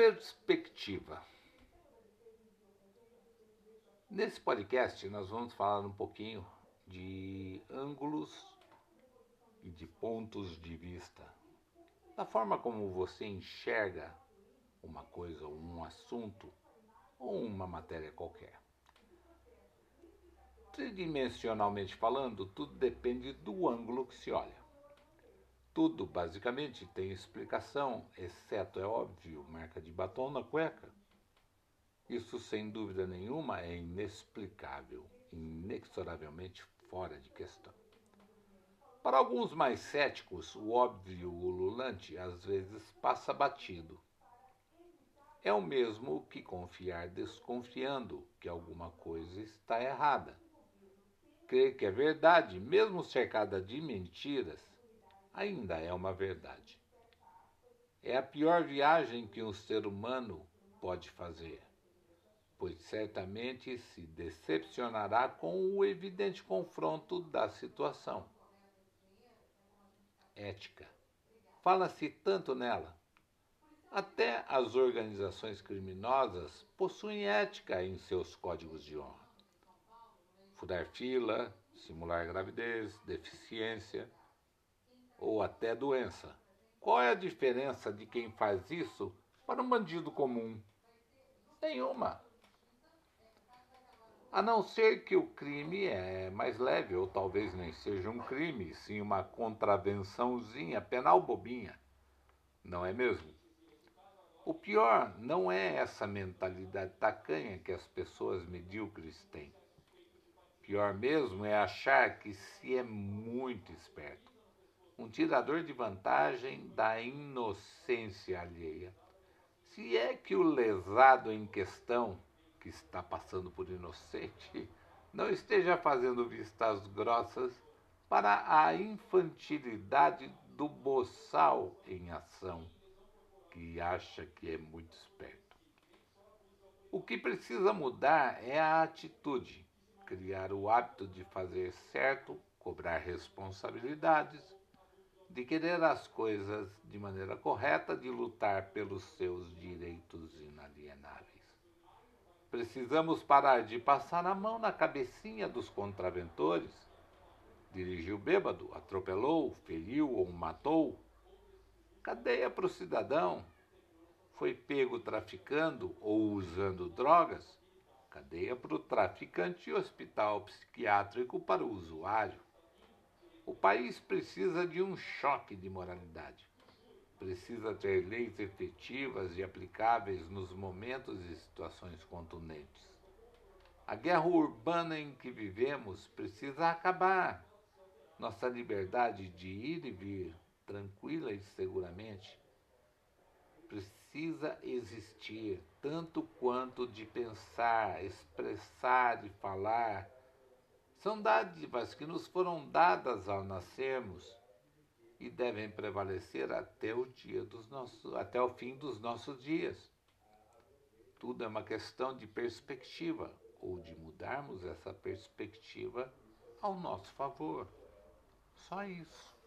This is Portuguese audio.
Perspectiva. Nesse podcast, nós vamos falar um pouquinho de ângulos e de pontos de vista, da forma como você enxerga uma coisa, um assunto ou uma matéria qualquer. Tridimensionalmente falando, tudo depende do ângulo que se olha. Tudo, basicamente, tem explicação, exceto, é óbvio, marca de batom na cueca. Isso, sem dúvida nenhuma, é inexplicável, inexoravelmente fora de questão. Para alguns mais céticos, o óbvio ululante às vezes passa batido. É o mesmo que confiar desconfiando que alguma coisa está errada. Crer que é verdade, mesmo cercada de mentiras, ainda é uma verdade. É a pior viagem que um ser humano pode fazer pois certamente se decepcionará com o evidente confronto da situação. Ética. Fala-se tanto nela. Até as organizações criminosas possuem ética em seus códigos de honra. Furar fila, simular gravidez, deficiência ou até doença. Qual é a diferença de quem faz isso para um bandido comum? Nenhuma. A não ser que o crime é mais leve, ou talvez nem seja um crime, sim uma contravençãozinha penal bobinha. Não é mesmo? O pior não é essa mentalidade tacanha que as pessoas medíocres têm. Pior mesmo é achar que se é muito esperto. Um tirador de vantagem da inocência alheia. Se é que o lesado em questão que está passando por inocente não esteja fazendo vistas grossas para a infantilidade do boçal em ação, que acha que é muito esperto. O que precisa mudar é a atitude, criar o hábito de fazer certo, cobrar responsabilidades, de querer as coisas de maneira correta, de lutar pelos seus direitos inalienáveis. Precisamos parar de passar a mão na cabecinha dos contraventores. Dirigiu bêbado, atropelou, feriu ou matou. Cadeia para o cidadão. Foi pego traficando ou usando drogas. Cadeia para o traficante e hospital psiquiátrico para o usuário. O país precisa de um choque de moralidade precisa ter leis efetivas e aplicáveis nos momentos e situações contundentes. A guerra urbana em que vivemos precisa acabar. Nossa liberdade de ir e vir, tranquila e seguramente, precisa existir tanto quanto de pensar, expressar e falar. São dádivas que nos foram dadas ao nascermos e devem prevalecer até o dia dos nossos, até o fim dos nossos dias. Tudo é uma questão de perspectiva ou de mudarmos essa perspectiva ao nosso favor. Só isso.